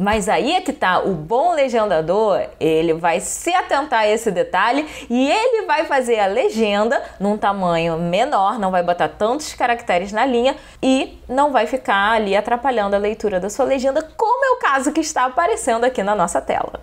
Mas aí é que tá, o bom legendador, ele vai se atentar a esse detalhe e ele vai fazer a legenda num tamanho menor, não vai botar tantos caracteres na linha e não vai ficar ali atrapalhando a leitura da sua legenda, como é o caso que está aparecendo aqui na nossa tela.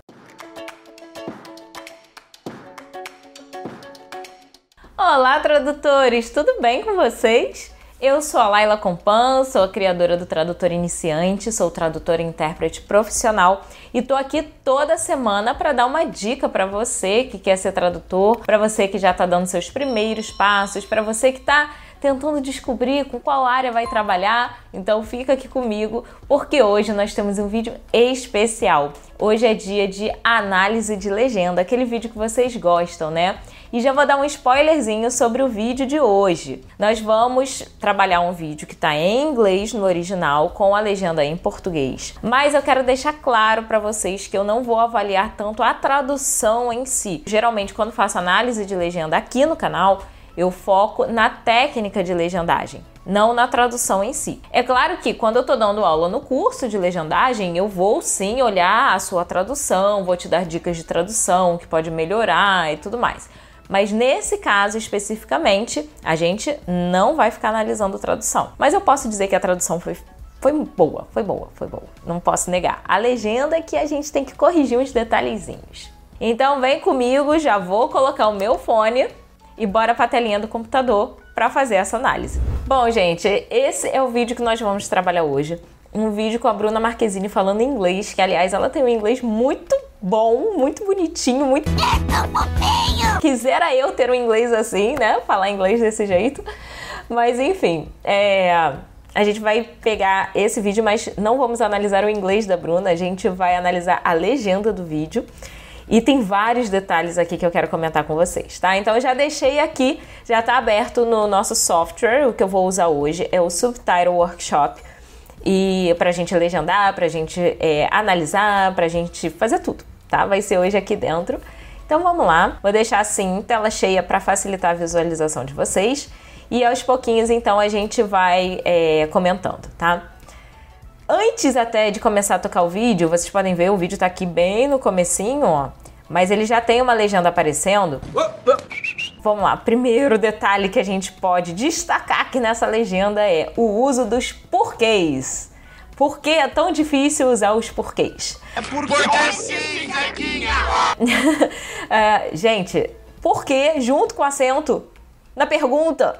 Olá, tradutores! Tudo bem com vocês? Eu sou a Laila Compan, sou a criadora do Tradutor Iniciante, sou tradutora e intérprete profissional e tô aqui toda semana para dar uma dica para você que quer ser tradutor, para você que já está dando seus primeiros passos, para você que está tentando descobrir com qual área vai trabalhar. Então fica aqui comigo, porque hoje nós temos um vídeo especial. Hoje é dia de análise de legenda, aquele vídeo que vocês gostam, né? E já vou dar um spoilerzinho sobre o vídeo de hoje. Nós vamos trabalhar um vídeo que está em inglês no original com a legenda em português. Mas eu quero deixar claro para vocês que eu não vou avaliar tanto a tradução em si. Geralmente quando faço análise de legenda aqui no canal, eu foco na técnica de legendagem, não na tradução em si. É claro que quando eu estou dando aula no curso de legendagem, eu vou sim olhar a sua tradução, vou te dar dicas de tradução que pode melhorar e tudo mais. Mas nesse caso especificamente, a gente não vai ficar analisando tradução. Mas eu posso dizer que a tradução foi foi boa, foi boa, foi boa. Não posso negar. A legenda é que a gente tem que corrigir uns detalhezinhos. Então vem comigo, já vou colocar o meu fone e bora para a telinha do computador para fazer essa análise. Bom, gente, esse é o vídeo que nós vamos trabalhar hoje. Um vídeo com a Bruna Marquezine falando inglês, que aliás ela tem um inglês muito bom, muito bonitinho, muito. Quisera eu ter um inglês assim, né? Falar inglês desse jeito. Mas enfim, é... a gente vai pegar esse vídeo, mas não vamos analisar o inglês da Bruna, a gente vai analisar a legenda do vídeo. E tem vários detalhes aqui que eu quero comentar com vocês, tá? Então eu já deixei aqui, já está aberto no nosso software, o que eu vou usar hoje é o Subtitle Workshop. E pra gente legendar, pra gente é, analisar, pra gente fazer tudo, tá? Vai ser hoje aqui dentro. Então vamos lá, vou deixar assim tela cheia para facilitar a visualização de vocês e aos pouquinhos então a gente vai é, comentando, tá? Antes até de começar a tocar o vídeo, vocês podem ver, o vídeo tá aqui bem no comecinho, ó. Mas ele já tem uma legenda aparecendo. Vamos lá, primeiro detalhe que a gente pode destacar aqui nessa legenda é o uso dos porquês. Por que é tão difícil usar os porquês? É porque, porque sim, Zequinha! uh, gente, por que junto com acento na pergunta?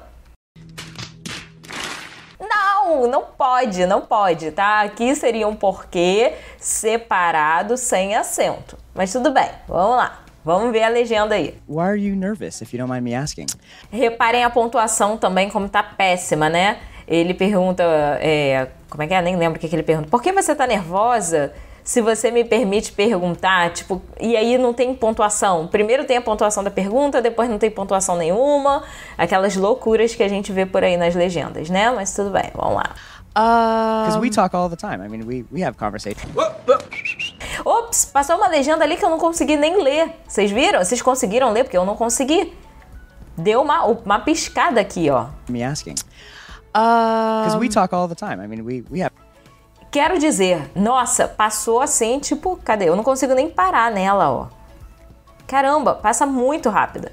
Não, não pode, não pode, tá? Aqui seria um porquê separado sem acento. Mas tudo bem, vamos lá. Vamos ver a legenda aí. Why are you nervous, if you don't mind me asking? Reparem a pontuação também como tá péssima, né? Ele pergunta, é, como é que é? Nem lembro o que, que ele pergunta. Por que você tá nervosa? se você me permite perguntar, tipo, e aí não tem pontuação. Primeiro tem a pontuação da pergunta, depois não tem pontuação nenhuma, aquelas loucuras que a gente vê por aí nas legendas, né? Mas tudo bem, vamos lá. Because we talk all the time. I mean, we, we have conversation. Ops, passou uma legenda ali que eu não consegui nem ler. Vocês viram? Vocês conseguiram ler? Porque eu não consegui. Deu uma, uma piscada aqui, ó. Me asking. Because we talk all the time. I mean, we, we have Quero dizer, nossa, passou assim, tipo, cadê? Eu não consigo nem parar nela, ó. Caramba, passa muito rápida.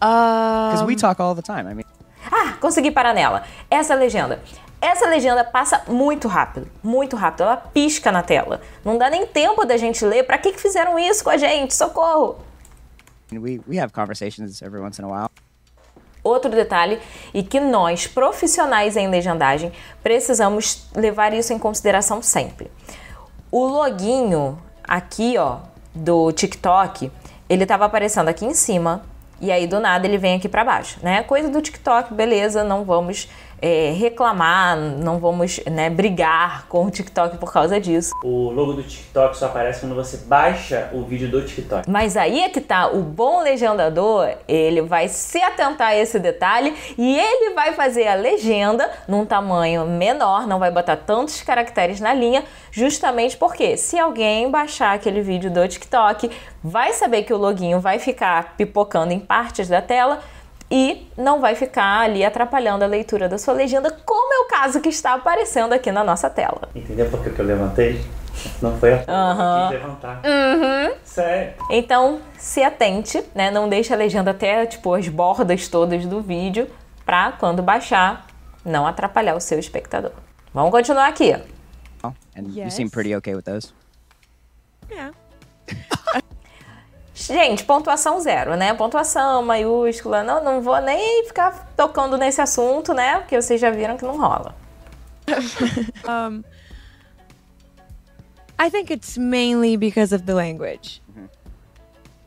Because we talk all the time. I mean... Ah, consegui parar nela. Essa legenda. Essa legenda passa muito rápido, muito rápido. Ela pisca na tela. Não dá nem tempo da gente ler. Pra que, que fizeram isso com a gente? Socorro! We, we have conversations every once in a while. Outro detalhe e que nós, profissionais em legendagem, precisamos levar isso em consideração sempre. O loginho aqui, ó, do TikTok, ele estava aparecendo aqui em cima e aí do nada ele vem aqui para baixo, né? Coisa do TikTok, beleza, não vamos é, reclamar, não vamos né, brigar com o TikTok por causa disso. O logo do TikTok só aparece quando você baixa o vídeo do TikTok. Mas aí é que tá, o bom legendador, ele vai se atentar a esse detalhe e ele vai fazer a legenda num tamanho menor, não vai botar tantos caracteres na linha, justamente porque se alguém baixar aquele vídeo do TikTok, vai saber que o loginho vai ficar pipocando em partes da tela e não vai ficar ali atrapalhando a leitura da sua legenda, como é o caso que está aparecendo aqui na nossa tela. Entendeu por que eu levantei? Não foi a Aham. que quis levantar. Uhum. Sério. Então, se atente, né? Não deixe a legenda até, tipo, as bordas todas do vídeo pra quando baixar, não atrapalhar o seu espectador. Vamos continuar aqui. Oh, and you Yes. seem pretty okay with those. Yeah. Gente, pontuação zero, né? Pontuação maiúscula. Não, não vou nem ficar tocando nesse assunto, né? Porque vocês já viram que não rola. Um, I think it's mainly because of the language.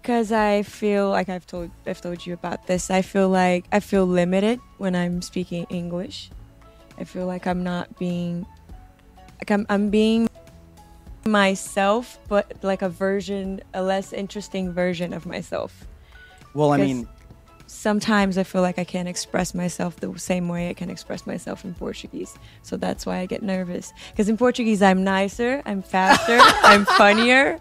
Because I feel like I've told I've told you about this. I feel like I feel limited when I'm speaking English. I feel like I'm not being like I'm I'm being myself, but like a version, a less interesting version of myself. Well, I mean, Sometimes I feel like I can't express myself the same way I can express myself in Portuguese. So that's why I get nervous. Because in Portuguese, I'm nicer, I'm faster, I'm funnier.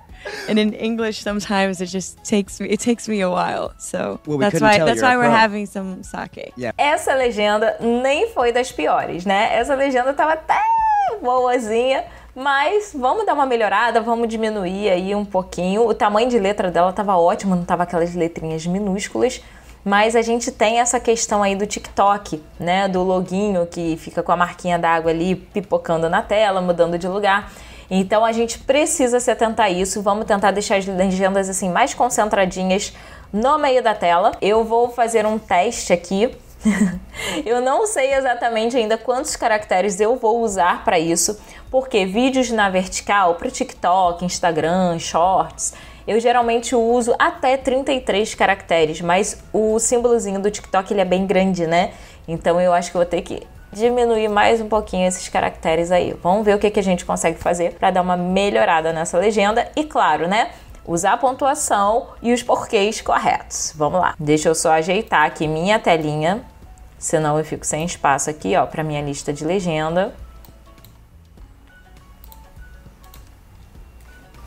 And in English, sometimes it just takes me, it takes me a while. So Well, we that's why, that's why we're having some sake. Yeah. Essa legenda nem foi das piores, né? Essa legenda tava até boazinha, mas vamos dar uma melhorada, vamos diminuir aí um pouquinho. O tamanho de letra dela tava ótimo, não tava aquelas letrinhas minúsculas. Mas a gente tem essa questão aí do TikTok, né? Do loginho que fica com a marquinha d'água ali pipocando na tela, mudando de lugar. Então a gente precisa se atentar a isso. Vamos tentar deixar as legendas assim mais concentradinhas no meio da tela. Eu vou fazer um teste aqui eu não sei exatamente ainda quantos caracteres eu vou usar para isso, porque vídeos na vertical para TikTok, Instagram, Shorts, eu geralmente uso até 33 caracteres, mas o símbolozinho do TikTok ele é bem grande, né? Então eu acho que vou ter que diminuir mais um pouquinho esses caracteres aí. Vamos ver o que, que a gente consegue fazer para dar uma melhorada nessa legenda e claro, né? Usar a pontuação e os porquês corretos. Vamos lá. Deixa eu só ajeitar aqui minha telinha, senão eu fico sem espaço aqui, ó, para minha lista de legenda.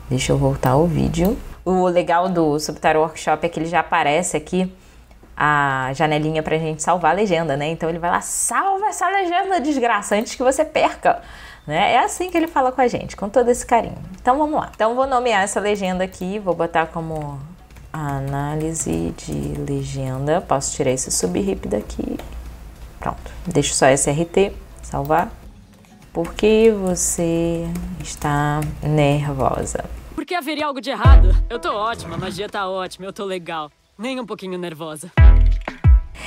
Deixa eu voltar ao vídeo. O legal do Subtitle Workshop é que ele já aparece aqui a janelinha pra gente salvar a legenda, né? Então ele vai lá, salva essa legenda, desgraça, antes que você perca. Né? É assim que ele fala com a gente, com todo esse carinho. Então vamos lá. Então vou nomear essa legenda aqui, vou botar como análise de legenda. Posso tirar esse sub-hip daqui. Pronto. Deixo só SRT, salvar. Por que você está nervosa? Por que haveria algo de errado? Eu tô ótima, a magia tá ótima, eu tô legal. Nem um pouquinho nervosa.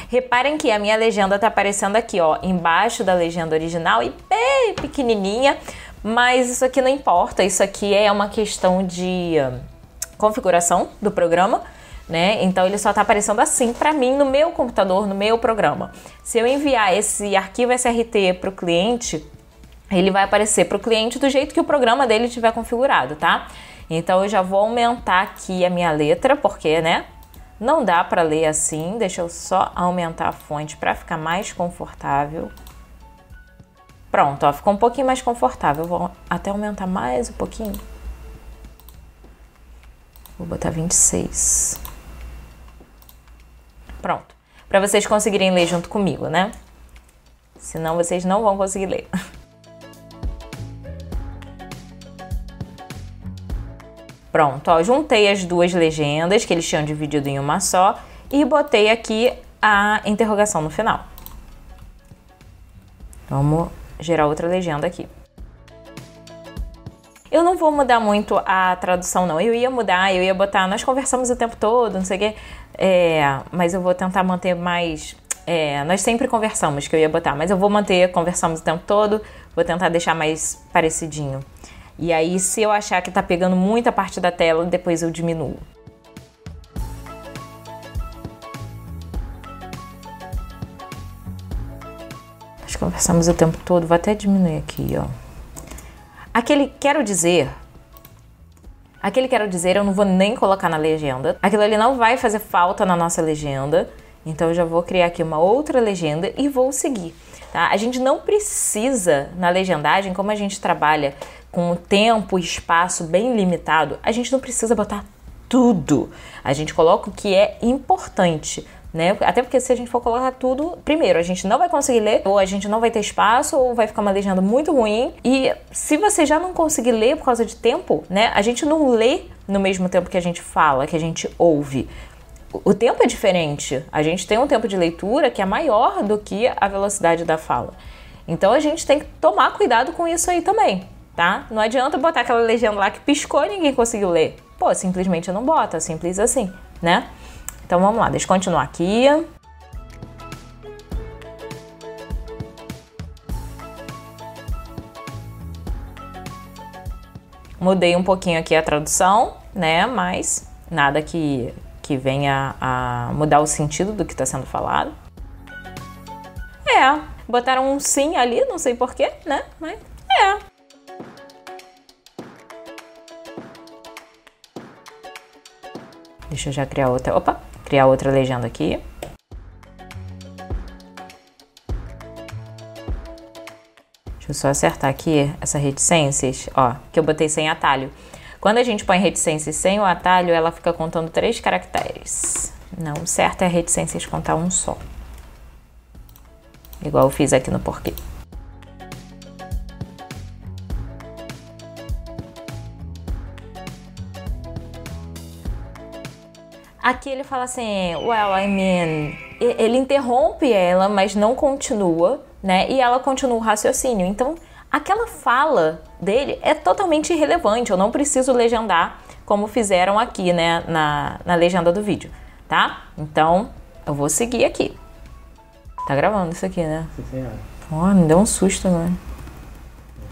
Reparem que a minha legenda tá aparecendo aqui, ó, embaixo da legenda original e bem pequenininha, mas isso aqui não importa, isso aqui é uma questão de uh, configuração do programa, né? Então ele só tá aparecendo assim para mim no meu computador, no meu programa. Se eu enviar esse arquivo SRT para o cliente, ele vai aparecer para o cliente do jeito que o programa dele tiver configurado, tá? Então eu já vou aumentar aqui a minha letra, porque, né? Não dá para ler assim. Deixa eu só aumentar a fonte para ficar mais confortável. Pronto, ó, ficou um pouquinho mais confortável. Vou até aumentar mais um pouquinho. Vou botar 26. Pronto. Para vocês conseguirem ler junto comigo, né? Senão vocês não vão conseguir ler. Pronto, ó, juntei as duas legendas que eles tinham dividido em uma só e botei aqui a interrogação no final. Vamos gerar outra legenda aqui. Eu não vou mudar muito a tradução, não. Eu ia mudar, eu ia botar, nós conversamos o tempo todo, não sei o quê, é, mas eu vou tentar manter mais. É, nós sempre conversamos, que eu ia botar, mas eu vou manter, conversamos o tempo todo, vou tentar deixar mais parecidinho. E aí, se eu achar que tá pegando muita parte da tela, depois eu diminuo. Nós conversamos o tempo todo, vou até diminuir aqui, ó. Aquele quero dizer. Aquele quero dizer eu não vou nem colocar na legenda. Aquilo ali não vai fazer falta na nossa legenda. Então eu já vou criar aqui uma outra legenda e vou seguir. Tá? A gente não precisa, na legendagem, como a gente trabalha com tempo e espaço bem limitado, a gente não precisa botar tudo. A gente coloca o que é importante. Né? Até porque se a gente for colocar tudo, primeiro, a gente não vai conseguir ler, ou a gente não vai ter espaço, ou vai ficar uma legenda muito ruim. E se você já não conseguir ler por causa de tempo, né? A gente não lê no mesmo tempo que a gente fala, que a gente ouve. O tempo é diferente. A gente tem um tempo de leitura que é maior do que a velocidade da fala. Então a gente tem que tomar cuidado com isso aí também, tá? Não adianta botar aquela legenda lá que piscou e ninguém conseguiu ler. Pô, simplesmente não bota, simples assim, né? Então vamos lá, deixa eu continuar aqui. Mudei um pouquinho aqui a tradução, né? Mas nada que, que venha a mudar o sentido do que está sendo falado. É, botaram um sim ali, não sei porquê, né? Mas é. Deixa eu já criar outra. Opa, criar outra legenda aqui. Deixa eu só acertar aqui essa reticências, ó, que eu botei sem atalho. Quando a gente põe reticências sem o atalho, ela fica contando três caracteres. Não, o certo é reticências contar um só. Igual eu fiz aqui no porquê. Aqui ele fala assim, well, I mean, ele interrompe ela, mas não continua, né? E ela continua o raciocínio. Então, aquela fala dele é totalmente irrelevante. Eu não preciso legendar como fizeram aqui, né, na, na legenda do vídeo, tá? Então, eu vou seguir aqui. Tá gravando isso aqui, né? Sim, senhora. Pô, me deu um susto, mano.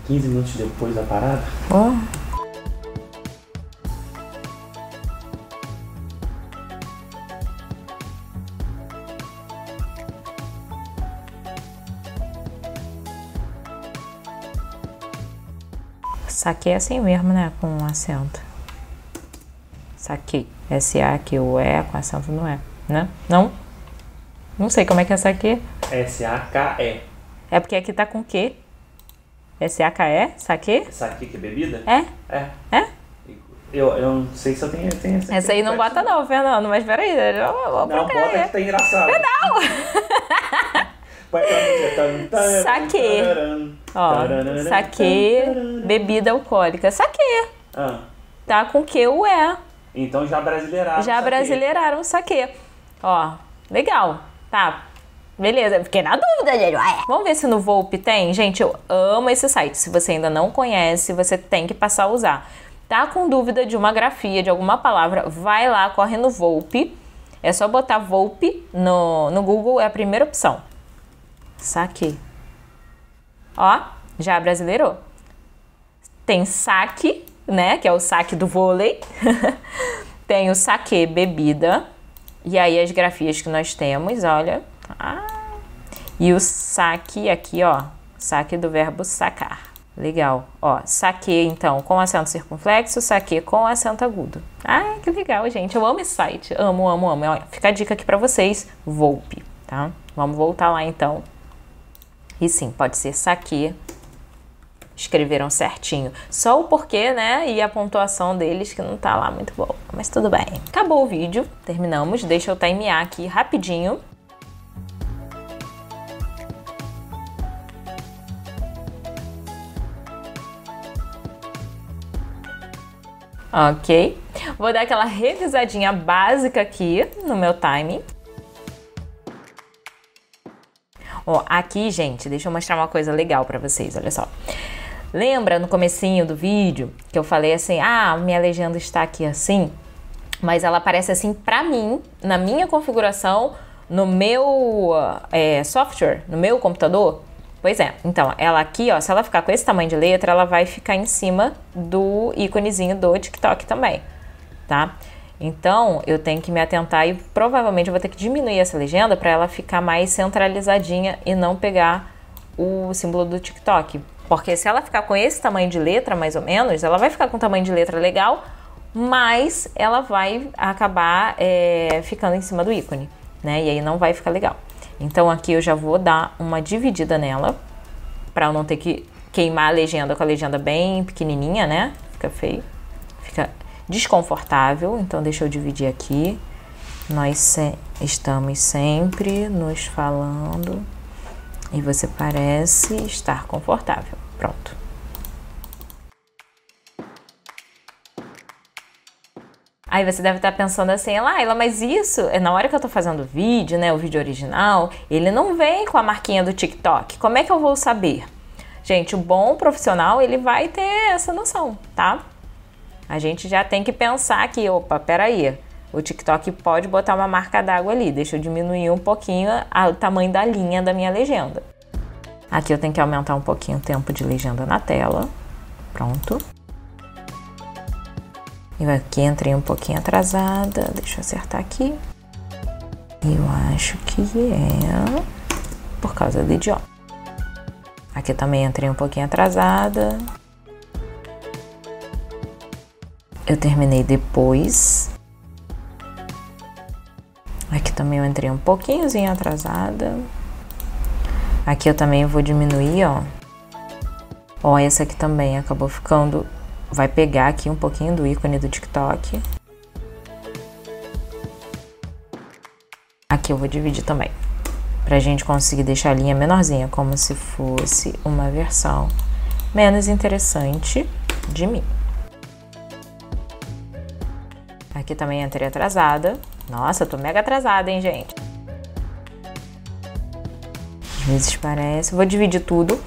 15 minutos depois da parada. Pô. Saquei assim mesmo, né? Com um acento. Saquei. S-A-Q-U-E com acento não é, né? Não? Não sei como é que é saquei. S-A-K-E. É porque aqui tá com Q. S-A-K-E? Saquei? Saque que é bebida? É? É. É? Eu, eu não sei se eu tenho, tenho essa. Essa aí não bota não, Fernando, mas peraí, eu vou, vou Não, bota aí. que tá engraçado. Não! Saque. Ó, saque, bebida alcoólica. Saque. Ah, Tá com Q o E. então já brasileiraram. Já saque. brasileiraram saque. Ó, legal. Tá. Beleza, fiquei na dúvida, gente. Vamos ver se no Volpe tem. Gente, eu amo esse site. Se você ainda não conhece, você tem que passar a usar. Tá com dúvida de uma grafia, de alguma palavra, vai lá, corre no Volpe. É só botar Volpe no, no Google, é a primeira opção. Saque. Ó, já brasileirou. Tem saque, né? Que é o saque do vôlei. Tem o saque bebida. E aí as grafias que nós temos, olha. Ah. E o saque aqui, ó. Saque do verbo sacar. Legal. Ó, saque então com acento circunflexo, saque com acento agudo. Ah, que legal, gente. Eu amo esse site. Amo, amo, amo. Fica a dica aqui pra vocês. Volpe, tá? Vamos voltar lá então. E sim, pode ser saque escreveram certinho. Só o porquê, né? E a pontuação deles que não tá lá muito boa. Mas tudo bem. Acabou o vídeo, terminamos. Deixa eu timear aqui rapidinho. Ok. Vou dar aquela revisadinha básica aqui no meu time. Ó, aqui, gente, deixa eu mostrar uma coisa legal pra vocês, olha só. Lembra no comecinho do vídeo que eu falei assim, ah, minha legenda está aqui assim, mas ela aparece assim pra mim, na minha configuração, no meu é, software, no meu computador? Pois é, então, ela aqui, ó, se ela ficar com esse tamanho de letra, ela vai ficar em cima do íconezinho do TikTok também, tá? Então, eu tenho que me atentar e provavelmente eu vou ter que diminuir essa legenda para ela ficar mais centralizadinha e não pegar o símbolo do TikTok. Porque se ela ficar com esse tamanho de letra, mais ou menos, ela vai ficar com um tamanho de letra legal, mas ela vai acabar é, ficando em cima do ícone, né? E aí não vai ficar legal. Então aqui eu já vou dar uma dividida nela, para eu não ter que queimar a legenda com a legenda bem pequenininha, né? Fica feio. Fica desconfortável, então deixa eu dividir aqui. Nós se estamos sempre nos falando e você parece estar confortável. Pronto. Aí você deve estar pensando assim, Laila, mas isso, é na hora que eu tô fazendo o vídeo, né, o vídeo original, ele não vem com a marquinha do TikTok. Como é que eu vou saber? Gente, o bom profissional, ele vai ter essa noção, tá? A gente já tem que pensar que, opa, peraí, o TikTok pode botar uma marca d'água ali, deixa eu diminuir um pouquinho o tamanho da linha da minha legenda. Aqui eu tenho que aumentar um pouquinho o tempo de legenda na tela. Pronto. E aqui entrei um pouquinho atrasada, deixa eu acertar aqui. Eu acho que é por causa do idioma. Aqui também entrei um pouquinho atrasada. Eu terminei depois. Aqui também eu entrei um pouquinhozinho atrasada. Aqui eu também vou diminuir, ó. Ó, essa aqui também acabou ficando vai pegar aqui um pouquinho do ícone do TikTok. Aqui eu vou dividir também, pra gente conseguir deixar a linha menorzinha, como se fosse uma versão menos interessante de mim. Aqui também entrei atrasada. Nossa, eu tô mega atrasada, hein, gente? Às vezes parece. Vou dividir tudo.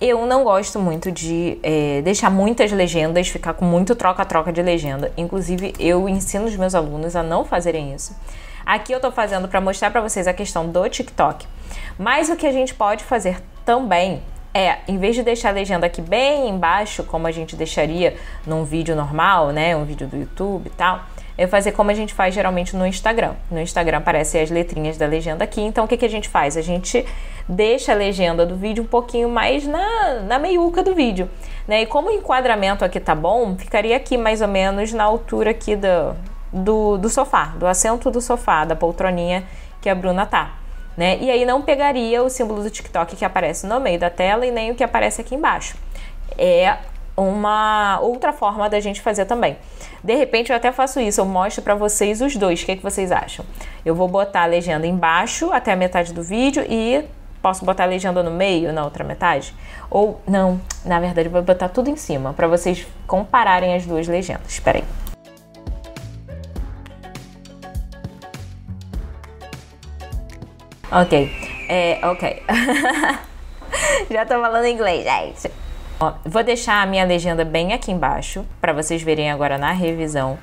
Eu não gosto muito de é, deixar muitas legendas, ficar com muito troca-troca de legenda. Inclusive, eu ensino os meus alunos a não fazerem isso. Aqui eu tô fazendo para mostrar para vocês a questão do TikTok. Mas o que a gente pode fazer também é, em vez de deixar a legenda aqui bem embaixo, como a gente deixaria num vídeo normal, né, um vídeo do YouTube e tal, é fazer como a gente faz geralmente no Instagram. No Instagram aparecem as letrinhas da legenda aqui, então o que, que a gente faz? A gente deixa a legenda do vídeo um pouquinho mais na, na meiuca do vídeo. Né? E como o enquadramento aqui tá bom, ficaria aqui mais ou menos na altura aqui do, do, do sofá, do assento do sofá, da poltroninha que a Bruna tá. Né? E aí não pegaria o símbolo do TikTok que aparece no meio da tela e nem o que aparece aqui embaixo. É uma outra forma da gente fazer também. De repente eu até faço isso, eu mostro para vocês os dois. O que, é que vocês acham? Eu vou botar a legenda embaixo até a metade do vídeo e posso botar a legenda no meio, na outra metade? Ou não, na verdade eu vou botar tudo em cima para vocês compararem as duas legendas. Espera aí. Ok, é, ok. Já tô falando inglês, gente. Ó, vou deixar a minha legenda bem aqui embaixo para vocês verem agora na revisão.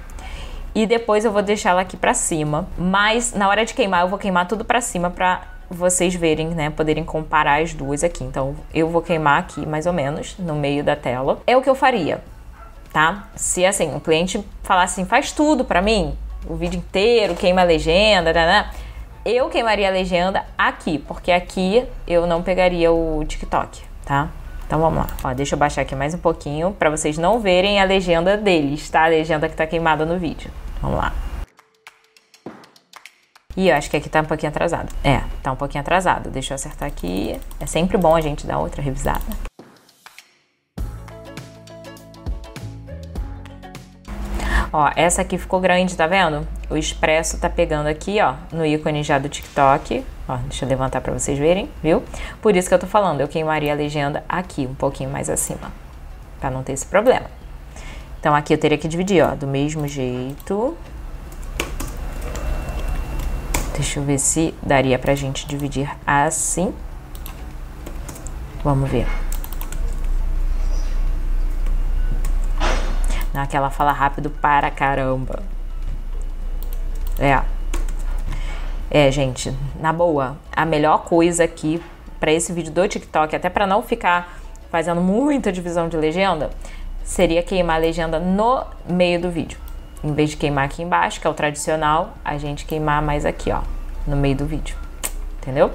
E depois eu vou deixar ela aqui para cima, mas na hora de queimar eu vou queimar tudo para cima para vocês verem, né, poderem comparar as duas aqui. Então eu vou queimar aqui mais ou menos no meio da tela. É o que eu faria, tá? Se assim, o cliente falasse assim, faz tudo para mim, o vídeo inteiro, queima a legenda, né, né? Eu queimaria a legenda aqui, porque aqui eu não pegaria o TikTok, tá? Então vamos lá. Ó, deixa eu baixar aqui mais um pouquinho para vocês não verem a legenda deles, tá? A legenda que tá queimada no vídeo. Vamos lá. E eu acho que aqui tá um pouquinho atrasado. É, tá um pouquinho atrasado. Deixa eu acertar aqui. É sempre bom a gente dar outra revisada. Ó, essa aqui ficou grande, tá vendo? O expresso tá pegando aqui, ó, no ícone já do TikTok. Ó, deixa eu levantar para vocês verem, viu? Por isso que eu tô falando, eu queimaria a legenda aqui, um pouquinho mais acima, para não ter esse problema. Então aqui eu teria que dividir, ó, do mesmo jeito. Deixa eu ver se daria pra gente dividir assim. Vamos ver. Naquela fala rápido para caramba. É. É, gente, na boa, a melhor coisa aqui para esse vídeo do TikTok, até para não ficar fazendo muita divisão de legenda, seria queimar a legenda no meio do vídeo. Em vez de queimar aqui embaixo, que é o tradicional, a gente queimar mais aqui, ó, no meio do vídeo. Entendeu?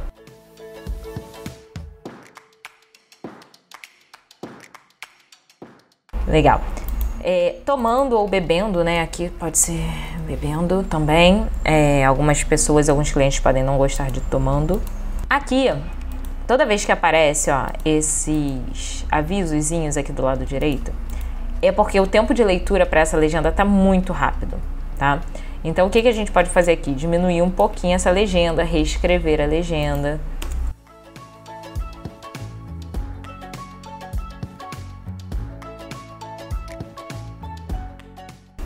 Legal é, tomando ou bebendo, né? Aqui pode ser bebendo também. É, algumas pessoas, alguns clientes podem não gostar de tomando. Aqui, toda vez que aparece, ó, esses avisozinhos aqui do lado direito, é porque o tempo de leitura para essa legenda tá muito rápido, tá? Então o que, que a gente pode fazer aqui? Diminuir um pouquinho essa legenda, reescrever a legenda.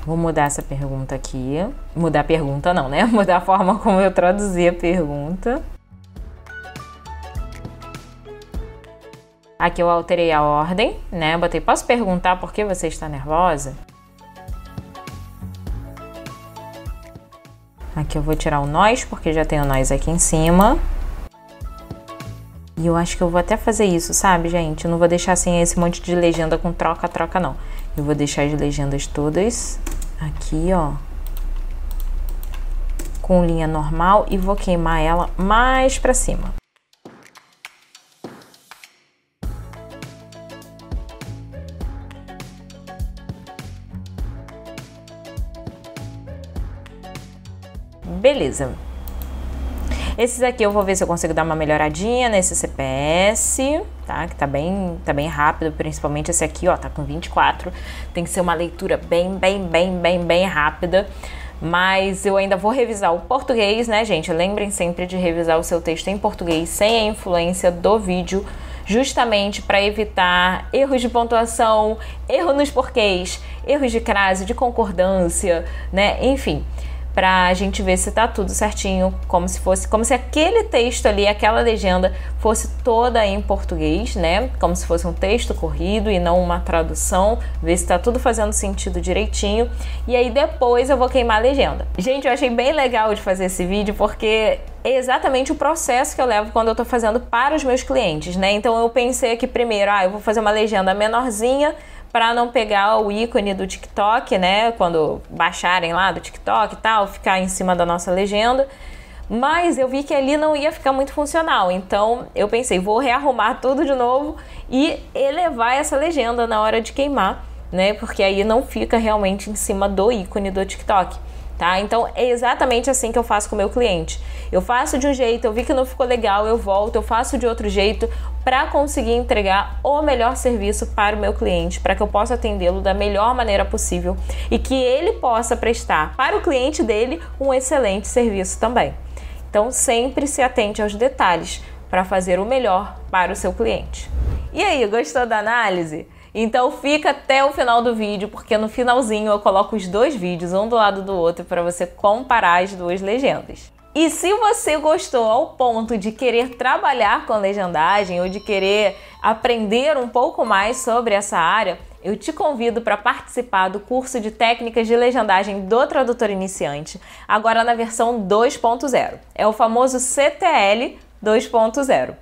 Vou mudar essa pergunta aqui. Mudar a pergunta não, né? Mudar a forma como eu traduzi a pergunta. Aqui eu alterei a ordem, né? Botei, posso perguntar por que você está nervosa? Aqui eu vou tirar o nós, porque já tem o nós aqui em cima. E eu acho que eu vou até fazer isso, sabe, gente? Eu não vou deixar assim esse monte de legenda com troca-troca, não. Eu vou deixar as legendas todas aqui, ó, com linha normal e vou queimar ela mais para cima. Beleza. Esses aqui eu vou ver se eu consigo dar uma melhoradinha nesse CPS, tá? Que tá bem, tá bem rápido, principalmente esse aqui, ó, tá com 24. Tem que ser uma leitura bem, bem, bem, bem, bem rápida. Mas eu ainda vou revisar o português, né, gente? Lembrem sempre de revisar o seu texto em português sem a influência do vídeo justamente para evitar erros de pontuação, erro nos porquês, erros de crase, de concordância, né? Enfim, para a gente ver se tá tudo certinho, como se fosse, como se aquele texto ali, aquela legenda fosse toda em português, né? Como se fosse um texto corrido e não uma tradução, ver se tá tudo fazendo sentido direitinho. E aí depois eu vou queimar a legenda. Gente, eu achei bem legal de fazer esse vídeo porque é exatamente o processo que eu levo quando eu tô fazendo para os meus clientes, né? Então eu pensei aqui primeiro, ah, eu vou fazer uma legenda menorzinha para não pegar o ícone do TikTok, né? Quando baixarem lá do TikTok e tal, ficar em cima da nossa legenda. Mas eu vi que ali não ia ficar muito funcional, então eu pensei, vou rearrumar tudo de novo e elevar essa legenda na hora de queimar, né? Porque aí não fica realmente em cima do ícone do TikTok tá? Então é exatamente assim que eu faço com o meu cliente. Eu faço de um jeito, eu vi que não ficou legal, eu volto, eu faço de outro jeito para conseguir entregar o melhor serviço para o meu cliente, para que eu possa atendê-lo da melhor maneira possível e que ele possa prestar para o cliente dele um excelente serviço também. Então sempre se atente aos detalhes para fazer o melhor para o seu cliente. E aí, gostou da análise? Então fica até o final do vídeo, porque no finalzinho eu coloco os dois vídeos, um do lado do outro, para você comparar as duas legendas. E se você gostou ao ponto de querer trabalhar com legendagem ou de querer aprender um pouco mais sobre essa área, eu te convido para participar do curso de técnicas de legendagem do tradutor iniciante, agora na versão 2.0. É o famoso CTL 2.0.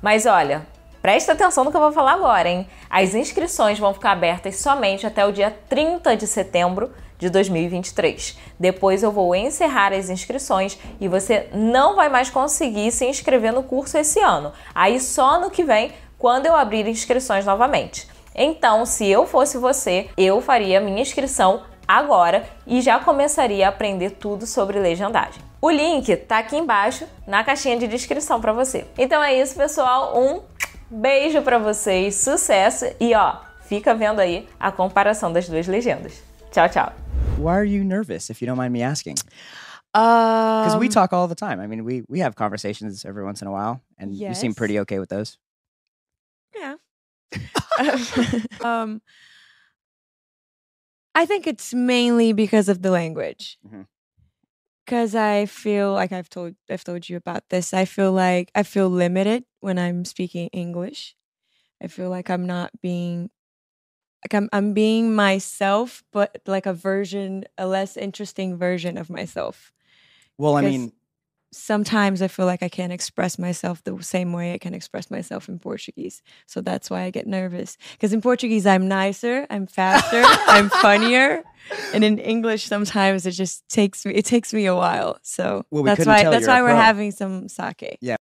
Mas olha, Presta atenção no que eu vou falar agora, hein? As inscrições vão ficar abertas somente até o dia 30 de setembro de 2023. Depois eu vou encerrar as inscrições e você não vai mais conseguir se inscrever no curso esse ano. Aí só no que vem, quando eu abrir inscrições novamente. Então, se eu fosse você, eu faria minha inscrição agora e já começaria a aprender tudo sobre legendagem. O link tá aqui embaixo na caixinha de descrição para você. Então é isso, pessoal. Um Beijo para vocês, sucesso e ó, fica vendo aí a comparação das duas legendas. Tchau, tchau. Why are you nervous, if you don't mind me asking? Because Um, we talk all the time. I mean, we we have conversations every once in a while, and you seem Yes. pretty okay with those. Yeah. um, I think it's mainly because of the language. Mhm. Because I feel like I've told I've told you about this. I feel like I feel limited when I'm speaking English. I feel like I'm not being like I'm I'm being myself, but like a version, a less interesting version of myself. Well, I mean, sometimes I feel like I can't express myself the same way I can express myself in Portuguese. So that's why I get nervous. Because in Portuguese, I'm nicer, I'm faster, I'm funnier. And in English, sometimes it just takes me, it takes me a while. So Well, we that's why, that's why we're pro. having some sake. yeah,